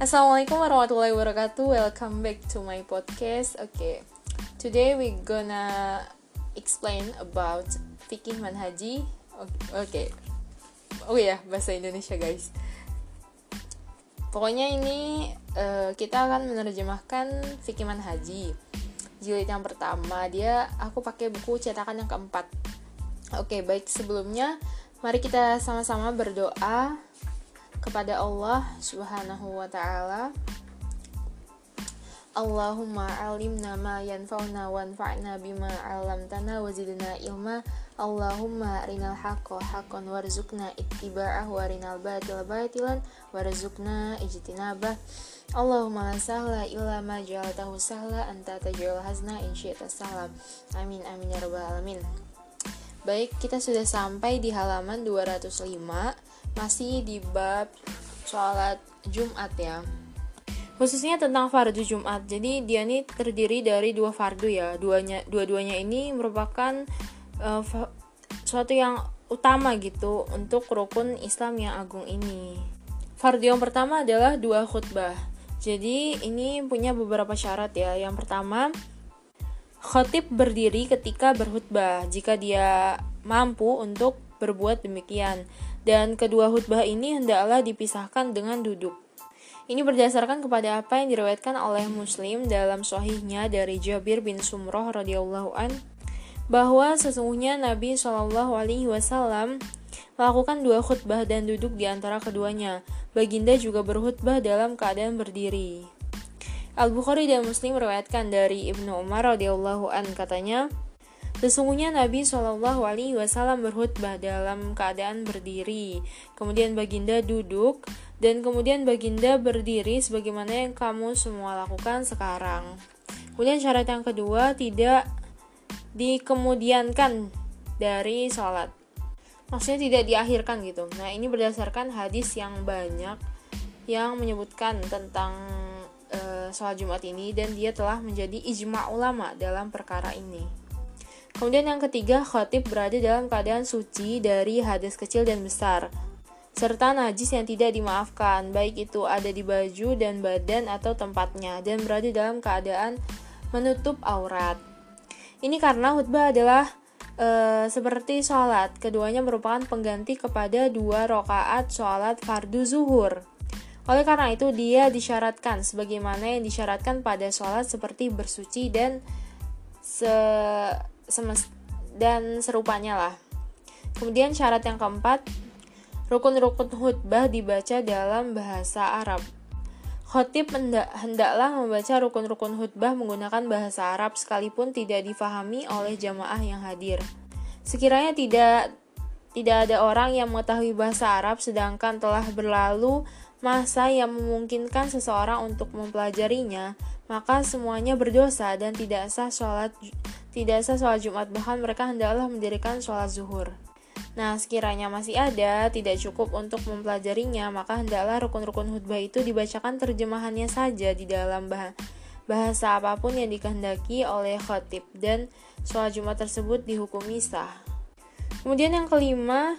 Assalamualaikum warahmatullahi wabarakatuh. Welcome back to my podcast. Okay, today we gonna explain about fikih manhaji. Okay. oh ya bahasa Indonesia guys. Pokoknya ini uh, kita akan menerjemahkan fikih manhaji. Jilid yang pertama dia aku pakai buku cetakan yang keempat. Oke, okay, baik sebelumnya mari kita sama-sama berdoa kepada Allah Subhanahu wa taala. Allahumma alimna ma yanfa'una wanfa'na bima 'allamtana wa zidna ilma. Allahumma arinal haqqo haqqan warzuqna ittiba'ahu wa arinal batila batilan warzuqna ijtinabah. Allahumma la sahla illa ma ja'altahu sahla anta taj'al hazna in syi'ta. Amin amin ya rabbal alamin. Baik, kita sudah sampai di halaman 205 masih di bab sholat Jumat ya khususnya tentang fardu Jumat. Jadi dia ini terdiri dari dua fardu ya. Duanya dua-duanya ini merupakan uh, suatu yang utama gitu untuk rukun Islam yang agung ini. Fardu yang pertama adalah dua khutbah. Jadi ini punya beberapa syarat ya. Yang pertama, khotib berdiri ketika berkhutbah jika dia mampu untuk berbuat demikian dan kedua khutbah ini hendaklah dipisahkan dengan duduk. Ini berdasarkan kepada apa yang diriwayatkan oleh Muslim dalam sahihnya dari Jabir bin Sumroh radhiyallahu an bahwa sesungguhnya Nabi Shallallahu alaihi wasallam melakukan dua khutbah dan duduk di antara keduanya. Baginda juga berkhutbah dalam keadaan berdiri. Al-Bukhari dan Muslim meriwayatkan dari Ibnu Umar radhiyallahu an katanya, Sesungguhnya Nabi Shallallahu Alaihi berkhutbah dalam keadaan berdiri, kemudian baginda duduk, dan kemudian baginda berdiri sebagaimana yang kamu semua lakukan sekarang. Kemudian syarat yang kedua tidak dikemudiankan dari sholat. Maksudnya tidak diakhirkan gitu. Nah ini berdasarkan hadis yang banyak yang menyebutkan tentang uh, sholat Jumat ini dan dia telah menjadi ijma ulama dalam perkara ini. Kemudian yang ketiga, khotib berada dalam keadaan suci dari hadis kecil dan besar, serta najis yang tidak dimaafkan, baik itu ada di baju dan badan atau tempatnya, dan berada dalam keadaan menutup aurat. Ini karena khutbah adalah e, seperti sholat, keduanya merupakan pengganti kepada dua rakaat sholat fardu zuhur. Oleh karena itu, dia disyaratkan sebagaimana yang disyaratkan pada sholat seperti bersuci dan se semest dan serupanya lah. Kemudian syarat yang keempat, rukun-rukun khutbah dibaca dalam bahasa Arab. Khotib hendak, hendaklah membaca rukun-rukun khutbah menggunakan bahasa Arab sekalipun tidak difahami oleh jamaah yang hadir. Sekiranya tidak tidak ada orang yang mengetahui bahasa Arab sedangkan telah berlalu masa yang memungkinkan seseorang untuk mempelajarinya, maka semuanya berdosa dan tidak sah sholat tidak sah sholat Jumat, bahkan mereka hendaklah mendirikan sholat zuhur. Nah, sekiranya masih ada, tidak cukup untuk mempelajarinya, maka hendaklah rukun-rukun khutbah itu dibacakan terjemahannya saja di dalam bah bahasa apa pun yang dikehendaki oleh khatib dan sholat Jumat tersebut dihukumi sah. Kemudian yang kelima,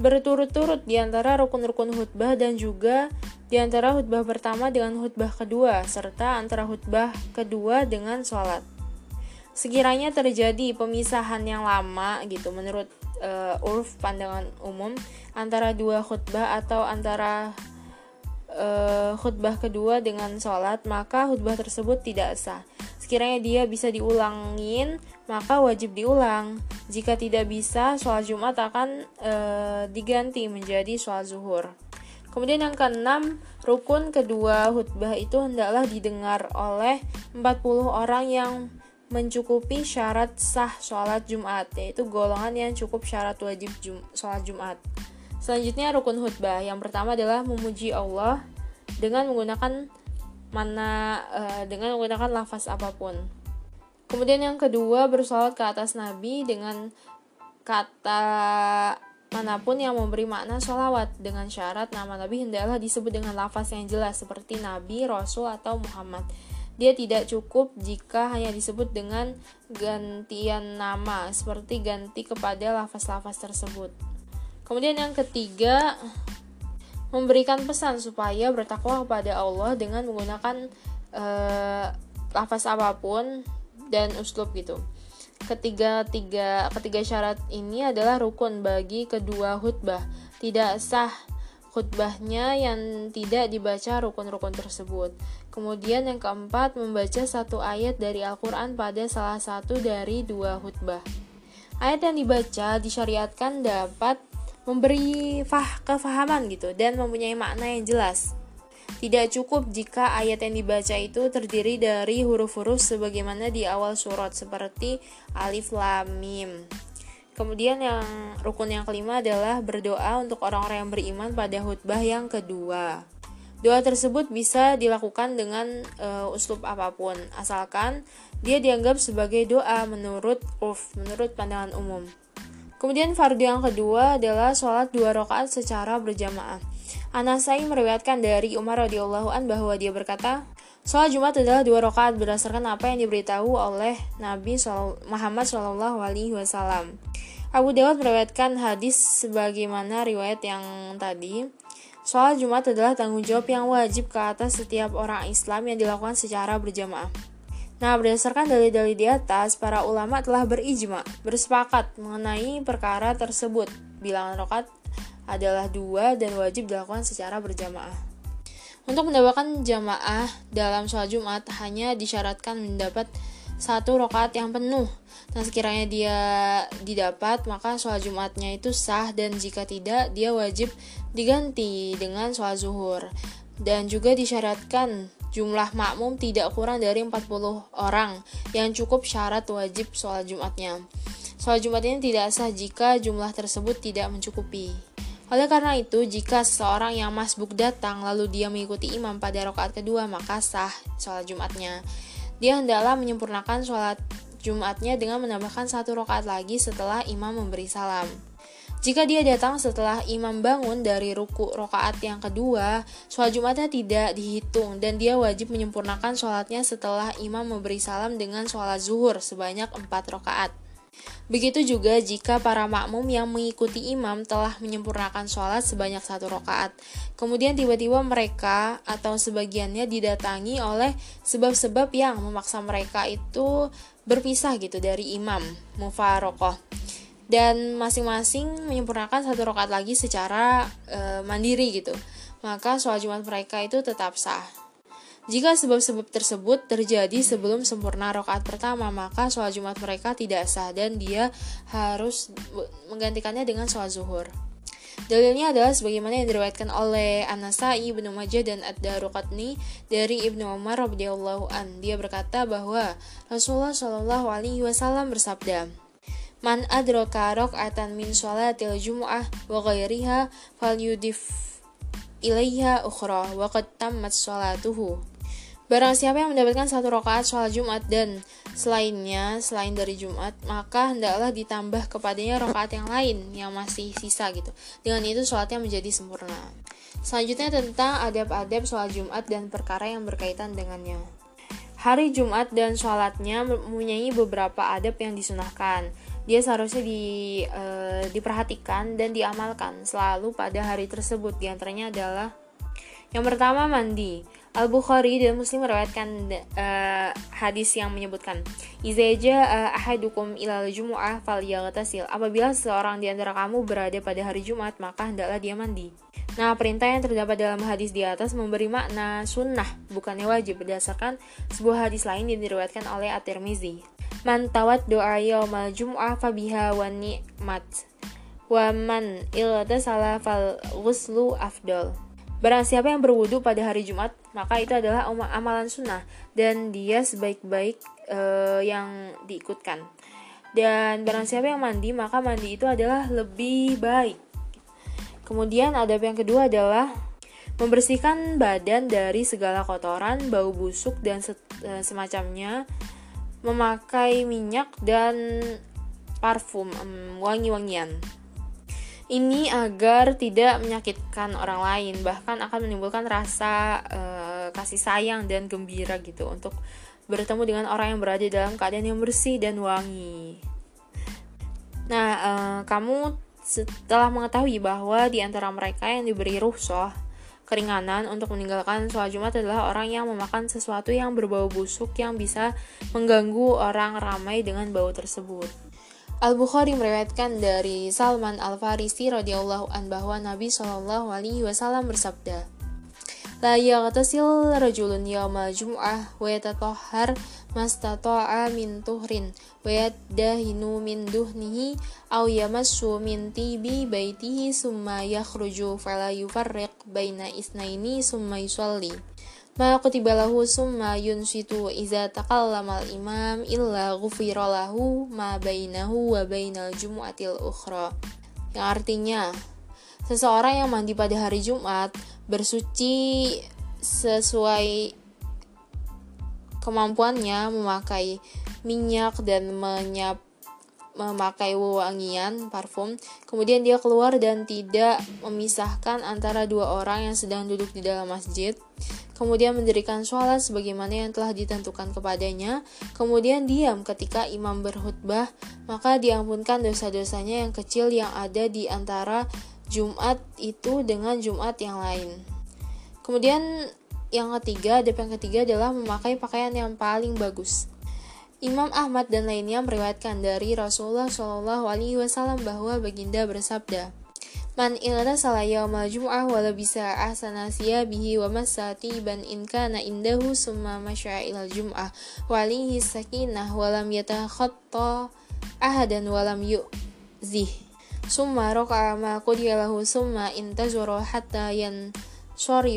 berturut-turut di antara rukun-rukun khutbah dan juga di antara khutbah pertama dengan khutbah kedua, serta antara khutbah kedua dengan sholat sekiranya terjadi pemisahan yang lama gitu menurut uh, urf pandangan umum antara dua khutbah atau antara uh, khutbah kedua dengan sholat maka khutbah tersebut tidak sah. Sekiranya dia bisa diulangin maka wajib diulang. Jika tidak bisa sholat jumat akan uh, diganti menjadi sholat zuhur. Kemudian yang keenam, rukun kedua khutbah itu hendaklah didengar oleh 40 orang yang mencukupi syarat sah sholat Jumat, yaitu golongan yang cukup syarat wajib jum sholat Jumat. Selanjutnya rukun khutbah. Yang pertama adalah memuji Allah dengan menggunakan mana uh, dengan menggunakan lafaz apa pun. Kemudian yang kedua bersolat ke atas Nabi dengan kata mana pun yang memberi makna sholawat dengan syarat nama Nabi hendaklah disebut dengan lafaz yang jelas seperti Nabi, Rasul atau Muhammad. Dia tidak cukup jika hanya disebut dengan gantian nama, seperti ganti kepada lafaz-lafaz tersebut. Kemudian yang ketiga, memberikan pesan supaya bertakwa kepada Allah dengan menggunakan uh, lafaz apa pun dan uslub gitu. Ketiga tiga ketiga syarat ini adalah rukun bagi kedua khutbah. Tidak sah khutbahnya yang tidak dibaca rukun-rukun tersebut. Kemudian yang keempat, membaca satu ayat dari Al-Quran pada salah satu dari dua khutbah. Ayat yang dibaca disyariatkan dapat memberi fah kefahaman gitu dan mempunyai makna yang jelas. Tidak cukup jika ayat yang dibaca itu terdiri dari huruf-huruf sebagaimana di awal surat seperti alif lam mim. Kemudian yang rukun yang kelima adalah berdoa untuk orang-orang yang beriman pada khutbah yang kedua. Doa tersebut bisa dilakukan dengan uh, uslub apa pun, asalkan dia dianggap sebagai doa menurut urf, menurut pandangan umum. Kemudian fardu yang kedua adalah sholat dua rakaat secara berjamaah. Anasai meriwayatkan dari Umar radhiyallahu an bahwa dia berkata, Sholat Jumat adalah dua rakaat berdasarkan apa yang diberitahu oleh Nabi Muhammad Shallallahu Alaihi Wasallam. Abu Dawud meriwayatkan hadis sebagaimana riwayat yang tadi. Sholat Jumat adalah tanggung jawab yang wajib ke atas setiap orang Islam yang dilakukan secara berjamaah. Nah, berdasarkan dalil-dalil di atas, para ulama telah berijma, bersepakat mengenai perkara tersebut. Bilangan rokat adalah dua dan wajib dilakukan secara berjamaah. Untuk mendapatkan jamaah dalam sholat Jumat hanya disyaratkan mendapat satu rokaat yang penuh. Nah sekiranya dia didapat maka sholat Jumatnya itu sah dan jika tidak dia wajib diganti dengan sholat zuhur. Dan juga disyaratkan jumlah makmum tidak kurang dari 40 orang yang cukup syarat wajib sholat Jumatnya. Sholat Jumat ini tidak sah jika jumlah tersebut tidak mencukupi. Oleh karena itu, jika seseorang yang masbuk datang lalu dia mengikuti imam pada rakaat kedua, maka sah sholat Jumatnya. Dia hendaklah menyempurnakan sholat Jumatnya dengan menambahkan satu rakaat lagi setelah imam memberi salam. Jika dia datang setelah imam bangun dari ruku rokaat yang kedua, sholat Jumatnya tidak dihitung dan dia wajib menyempurnakan sholatnya setelah imam memberi salam dengan sholat zuhur sebanyak empat rokaat. Begitu juga jika para makmum yang mengikuti imam telah menyempurnakan sholat sebanyak satu rakaat. Kemudian tiba-tiba mereka atau sebagiannya didatangi oleh sebab-sebab yang memaksa mereka itu berpisah gitu dari imam mufarokoh. Dan masing-masing menyempurnakan satu rakaat lagi secara e, mandiri gitu. Maka sholat jumat mereka itu tetap sah jika sebab-sebab tersebut terjadi sebelum sempurna rakaat pertama, maka sholat Jumat mereka tidak sah dan dia harus menggantikannya dengan sholat zuhur. Dalilnya adalah sebagaimana yang diriwayatkan oleh An-Nasai, Ibnu Majah dan Ad-Daruqatni dari Ibnu Umar radhiyallahu an. Dia berkata bahwa Rasulullah Shallallahu alaihi wasallam bersabda, Man adraka raka'atan min sholatil jumu'ah wa ghairiha falyudif ilaiha ukhra wa qad tammat sholatuhu. Barang siapa yang mendapatkan satu rakaat sholat Jumat dan selainnya selain dari Jumat, maka hendaklah ditambah kepadanya rakaat yang lain yang masih sisa gitu. Dengan itu sholatnya menjadi sempurna. Selanjutnya tentang adab-adab sholat Jumat dan perkara yang berkaitan dengannya. Hari Jumat dan sholatnya mempunyai beberapa adab yang disunahkan. Dia seharusnya di, e, diperhatikan dan diamalkan selalu pada hari tersebut. Di antaranya adalah yang pertama mandi. Al-Bukhari dan Muslim meriwayatkan uh, hadis yang menyebutkan Izaja uh, ahadukum ilal jumu'ah falyaghtasil Apabila seorang di antara kamu berada pada hari Jumat maka hendaklah dia mandi Nah, perintah yang terdapat dalam hadis di atas memberi makna sunnah, bukannya wajib berdasarkan sebuah hadis lain yang diriwayatkan oleh At-Tirmizi. Man tawat doa yaumal jum'ah fabiha wa ni'mat. Wa man iltasala fal ghuslu afdol. Barang siapa yang berwudu pada hari Jumat, maka itu adalah amalan sunnah dan dia sebaik-baik uh, yang diikutkan. Dan barang siapa yang mandi, maka mandi itu adalah lebih baik. Kemudian adab yang kedua adalah membersihkan badan dari segala kotoran, bau busuk dan se uh, semacamnya, memakai minyak dan parfum um, wangi-wangian. Ini agar tidak menyakitkan orang lain, bahkan akan menimbulkan rasa uh, kasih sayang dan gembira gitu untuk bertemu dengan orang yang berada dalam keadaan yang bersih dan wangi. Nah, uh, kamu setelah mengetahui bahwa di antara mereka yang diberi ruhsah keringanan untuk meninggalkan sholat Jumat adalah orang yang memakan sesuatu yang berbau busuk yang bisa mengganggu orang ramai dengan bau tersebut. Al-Bukhari meriwayatkan dari Salman Al-Farisi radhiyallahu an bahwa Nabi Shallallahu alaihi wasallam bersabda, La yaghtasil rajulun yawmal jum'ah wa yatatahhar mastata'a min tuhrin wa yaddahinu min duhnihi aw yamassu min tibi baitihi summa yakhruju fala yufarriq baina isnaini summa yusalli ma kutiba lahu summa yunsitu iza taqallama al-imam illa ghufira lahu ma bainahu wa bainal jum'atil ukhra. Yang artinya Seseorang yang mandi pada hari Jumat bersuci sesuai kemampuannya memakai minyak dan menyap memakai wangian parfum kemudian dia keluar dan tidak memisahkan antara dua orang yang sedang duduk di dalam masjid kemudian mendirikan sholat sebagaimana yang telah ditentukan kepadanya, kemudian diam ketika imam berkhutbah, maka diampunkan dosa-dosanya yang kecil yang ada di antara Jumat itu dengan Jumat yang lain. Kemudian yang ketiga, adab yang ketiga adalah memakai pakaian yang paling bagus. Imam Ahmad dan lainnya meriwayatkan dari Rasulullah Shallallahu Alaihi Wasallam bahwa baginda bersabda, Man salah yawmal jum'ah wa labisa ahsana siyabihi wa masati ban in kana indahu summa masya ilal jum'ah wa alihi sakinah wa lam yatakhatta ahadan wa lam yu'zih. Summa roka'a ma qudiyalahu summa intazura hatta yan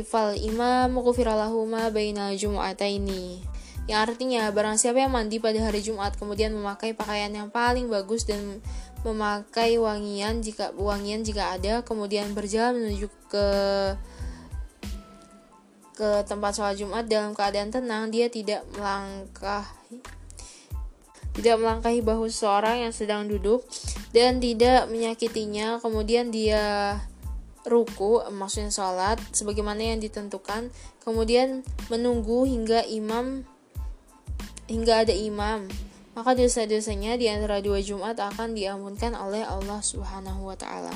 fal imam ghufiralahu ma bainal jum'ataini yang artinya barang siapa yang mandi pada hari Jumat kemudian memakai pakaian yang paling bagus dan memakai wangian jika wangian jika ada kemudian berjalan menuju ke ke tempat sholat Jumat dalam keadaan tenang dia tidak melangkah tidak melangkahi bahu seorang yang sedang duduk dan tidak menyakitinya. Kemudian dia ruku maksudnya sholat sebagaimana yang ditentukan. Kemudian menunggu hingga imam hingga ada imam maka dosa-dosanya di antara dua Jumat akan diampunkan oleh Allah Subhanahu wa taala.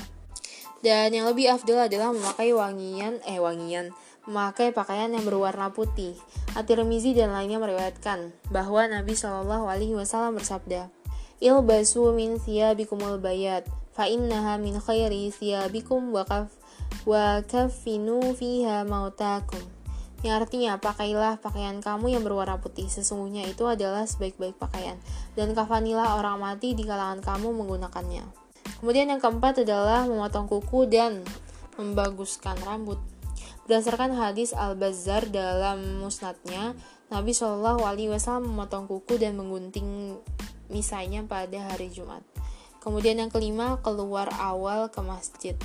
Dan yang lebih afdal adalah memakai wangian eh wangian memakai pakaian yang berwarna putih. At-Tirmizi dan lainnya meriwayatkan bahwa Nabi Shallallahu alaihi wasallam bersabda, ilbasu min thiyabikumul bayat fa innaha min khairi thiyabikum wa kaf wa kafinu fiha mautakum yang artinya pakailah pakaian kamu yang berwarna putih sesungguhnya itu adalah sebaik-baik pakaian dan kafanilah orang mati di kalangan kamu menggunakannya kemudian yang keempat adalah memotong kuku dan membaguskan rambut berdasarkan hadis Al-Bazzar dalam musnadnya Nabi Shallallahu Alaihi Wasallam memotong kuku dan menggunting misalnya pada hari Jumat. Kemudian yang kelima, keluar awal ke masjid.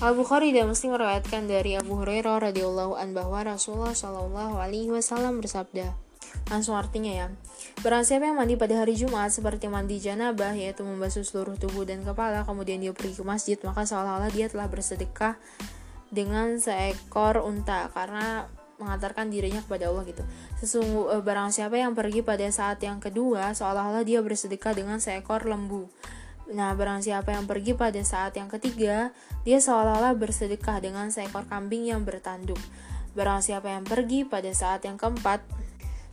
Al-Bukhari dan Muslim meriwayatkan dari Abu Hurairah radhiyallahu an bahwa Rasulullah shallallahu alaihi wasallam bersabda, langsung artinya ya. Barang siapa yang mandi pada hari Jumat seperti mandi janabah yaitu membasuh seluruh tubuh dan kepala kemudian dia pergi ke masjid maka seolah-olah dia telah bersedekah dengan seekor unta karena mengantarkan dirinya kepada Allah gitu. Sesungguh eh, barang siapa yang pergi pada saat yang kedua seolah-olah dia bersedekah dengan seekor lembu. Nah, barang siapa yang pergi pada saat yang ketiga, dia seolah-olah bersedekah dengan seekor kambing yang bertanduk. Barang siapa yang pergi pada saat yang keempat,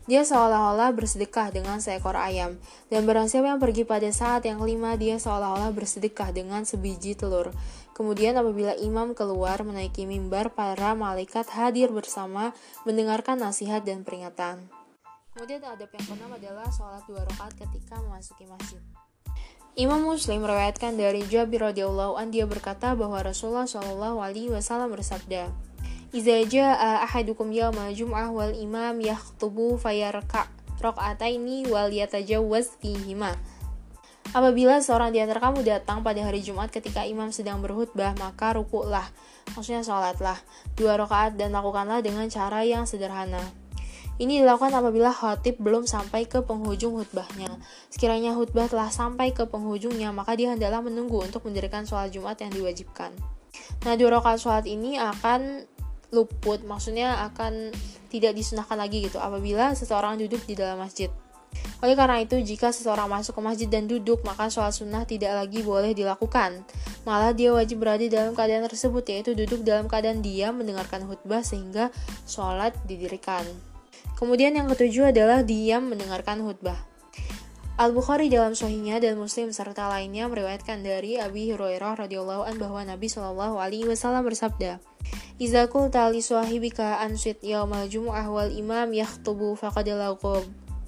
dia seolah-olah bersedekah dengan seekor ayam, dan barang siapa yang pergi pada saat yang kelima, dia seolah-olah bersedekah dengan sebiji telur. Kemudian apabila imam keluar menaiki mimbar, para malaikat hadir bersama mendengarkan nasihat dan peringatan. Kemudian adab yang keenam adalah sholat dua rakaat ketika memasuki masjid. Imam Muslim meriwayatkan dari Jabir radhiyallahu an dia berkata bahwa Rasulullah shallallahu alaihi wasallam bersabda, Iza jaa ahadukum yawma jum'ah wal imam yakhtubu fayarka rakaataini wal yatajawwaz fihima. Apabila seorang di antara kamu datang pada hari Jumat ketika imam sedang berkhutbah, maka rukuklah, maksudnya sholatlah, dua rakaat dan lakukanlah dengan cara yang sederhana. Ini dilakukan apabila khotib belum sampai ke penghujung khutbahnya. Sekiranya khutbah telah sampai ke penghujungnya, maka dia hendaklah menunggu untuk mendirikan sholat Jumat yang diwajibkan. Nah, dua rakaat sholat ini akan luput maksudnya akan tidak disunahkan lagi gitu apabila seseorang duduk di dalam masjid Oleh karena itu, jika seseorang masuk ke masjid dan duduk, maka sholat sunnah tidak lagi boleh dilakukan. Malah dia wajib berada dalam keadaan tersebut, yaitu duduk dalam keadaan diam mendengarkan khutbah sehingga sholat didirikan. Kemudian yang ketujuh adalah diam mendengarkan khutbah. Al-Bukhari dalam Sahihnya dan Muslim serta lainnya meriwayatkan dari Abi Hurairah radhiyallahu an bahwa Nabi Shallallahu alaihi wasallam bersabda, "Idza qulta li sahibika ansit yaumal jumu'ah wal imam yakhtubu faqad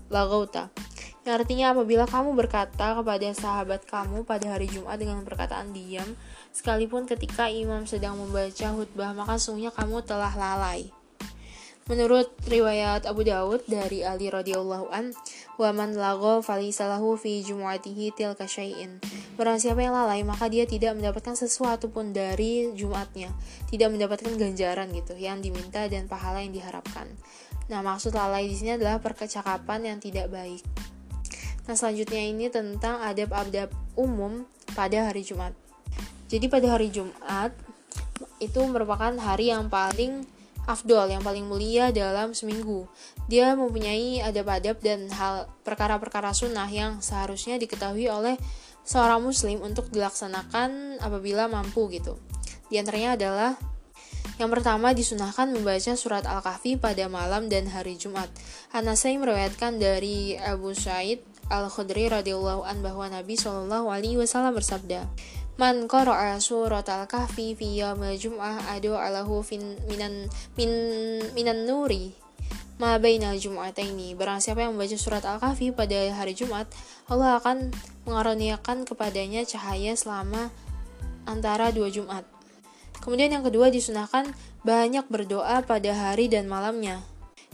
lagauta." Yang artinya apabila kamu berkata kepada sahabat kamu pada hari Jumat dengan perkataan diam, sekalipun ketika imam sedang membaca khutbah, maka sungguhnya kamu telah lalai. Menurut riwayat Abu Dawud dari Ali radhiyallahu an, "Wa man lagha falisalahu fi jumu'atihi tilka syai'in." Barang siapa yang lalai, maka dia tidak mendapatkan sesuatu pun dari Jumatnya, tidak mendapatkan ganjaran gitu yang diminta dan pahala yang diharapkan. Nah, maksud lalai di sini adalah percakapan yang tidak baik. Nah, selanjutnya ini tentang adab-adab umum pada hari Jumat. Jadi pada hari Jumat itu merupakan hari yang paling afdol yang paling mulia dalam seminggu. Dia mempunyai adab-adab dan hal perkara-perkara sunnah yang seharusnya diketahui oleh seorang muslim untuk dilaksanakan apabila mampu gitu. Di antaranya adalah yang pertama disunahkan membaca surat Al-Kahfi pada malam dan hari Jumat. Anasai meriwayatkan dari Abu Sa'id Al-Khudri radhiyallahu an bahwa Nabi Shallallahu alaihi wasallam bersabda, Man qara'a surat al-kahfi fi yaumil jum'ah adu alahu fin minan min minan nuri ma bainal jum'ataini. Barang siapa yang membaca surat al-kahfi pada hari Jumat, Allah akan mengaruniakan kepadanya cahaya selama antara dua Jumat. Kemudian yang kedua disunahkan banyak berdoa pada hari dan malamnya.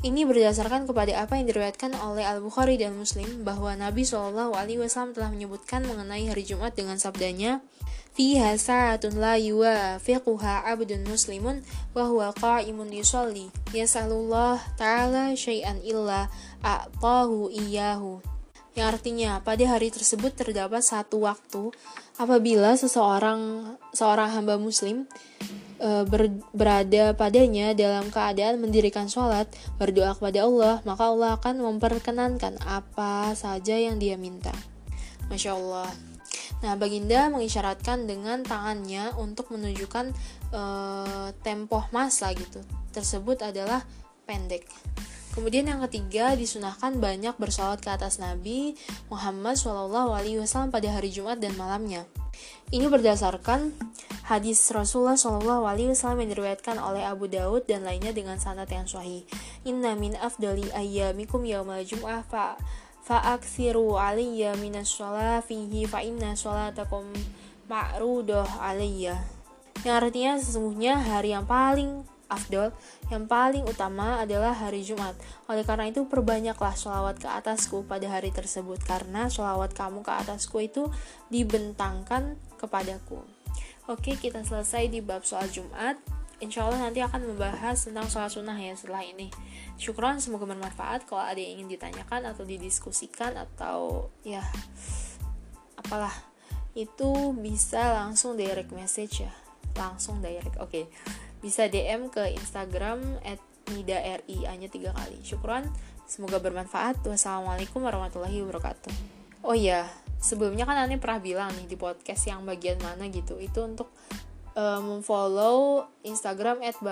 Ini berdasarkan kepada apa yang diriwayatkan oleh Al-Bukhari dan Muslim bahwa Nabi Shallallahu alaihi wasallam telah menyebutkan mengenai hari Jumat dengan sabdanya, fiha sa'atun la yuwafiquha abdun muslimun wa huwa qa'imun yusalli. Yasalullah ta'ala syai'an illa a'tahu iyahu yang artinya pada hari tersebut terdapat satu waktu apabila seseorang seorang hamba muslim ber, berada padanya dalam keadaan mendirikan sholat berdoa kepada Allah maka Allah akan memperkenankan apa saja yang dia minta Masya Allah Nah, Baginda mengisyaratkan dengan tangannya untuk menunjukkan e, tempoh masa gitu. Tersebut adalah pendek. Kemudian yang ketiga disunahkan banyak bersolat ke atas Nabi Muhammad SAW pada hari Jumat dan malamnya. Ini berdasarkan hadis Rasulullah SAW yang diriwayatkan oleh Abu Daud dan lainnya dengan sanad yang sahih. Inna min afdali ayyamikum yaumal jum'ah fa fa'aksiru aliyya minas sholat fihi fa inna sholatakum ma'rudoh aliyya yang artinya sesungguhnya hari yang paling afdol, yang paling utama adalah hari Jumat. Oleh karena itu, perbanyaklah sholawat ke atasku pada hari tersebut, karena sholawat kamu ke atasku itu dibentangkan kepadaku. Oke, kita selesai di bab soal Jumat. Insya Allah nanti akan membahas tentang sholat sunnah ya setelah ini. Syukron semoga bermanfaat. Kalau ada yang ingin ditanyakan atau didiskusikan atau ya apalah itu bisa langsung direct message ya. Langsung direct oke. Bisa DM ke Instagram at nida ri hanya tiga kali. Syukron semoga bermanfaat. Wassalamualaikum warahmatullahi wabarakatuh. Oh ya sebelumnya kan Ani pernah bilang nih di podcast yang bagian mana gitu itu untuk uh, memfollow Instagram at oke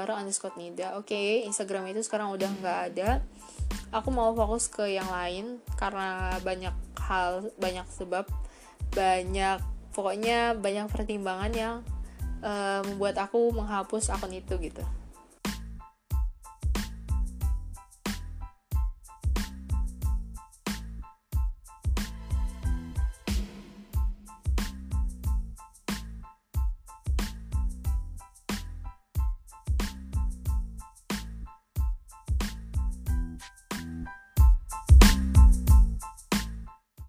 okay, Instagram itu sekarang udah nggak ada. Aku mau fokus ke yang lain karena banyak hal banyak sebab banyak pokoknya banyak pertimbangan yang uh, membuat aku menghapus akun itu gitu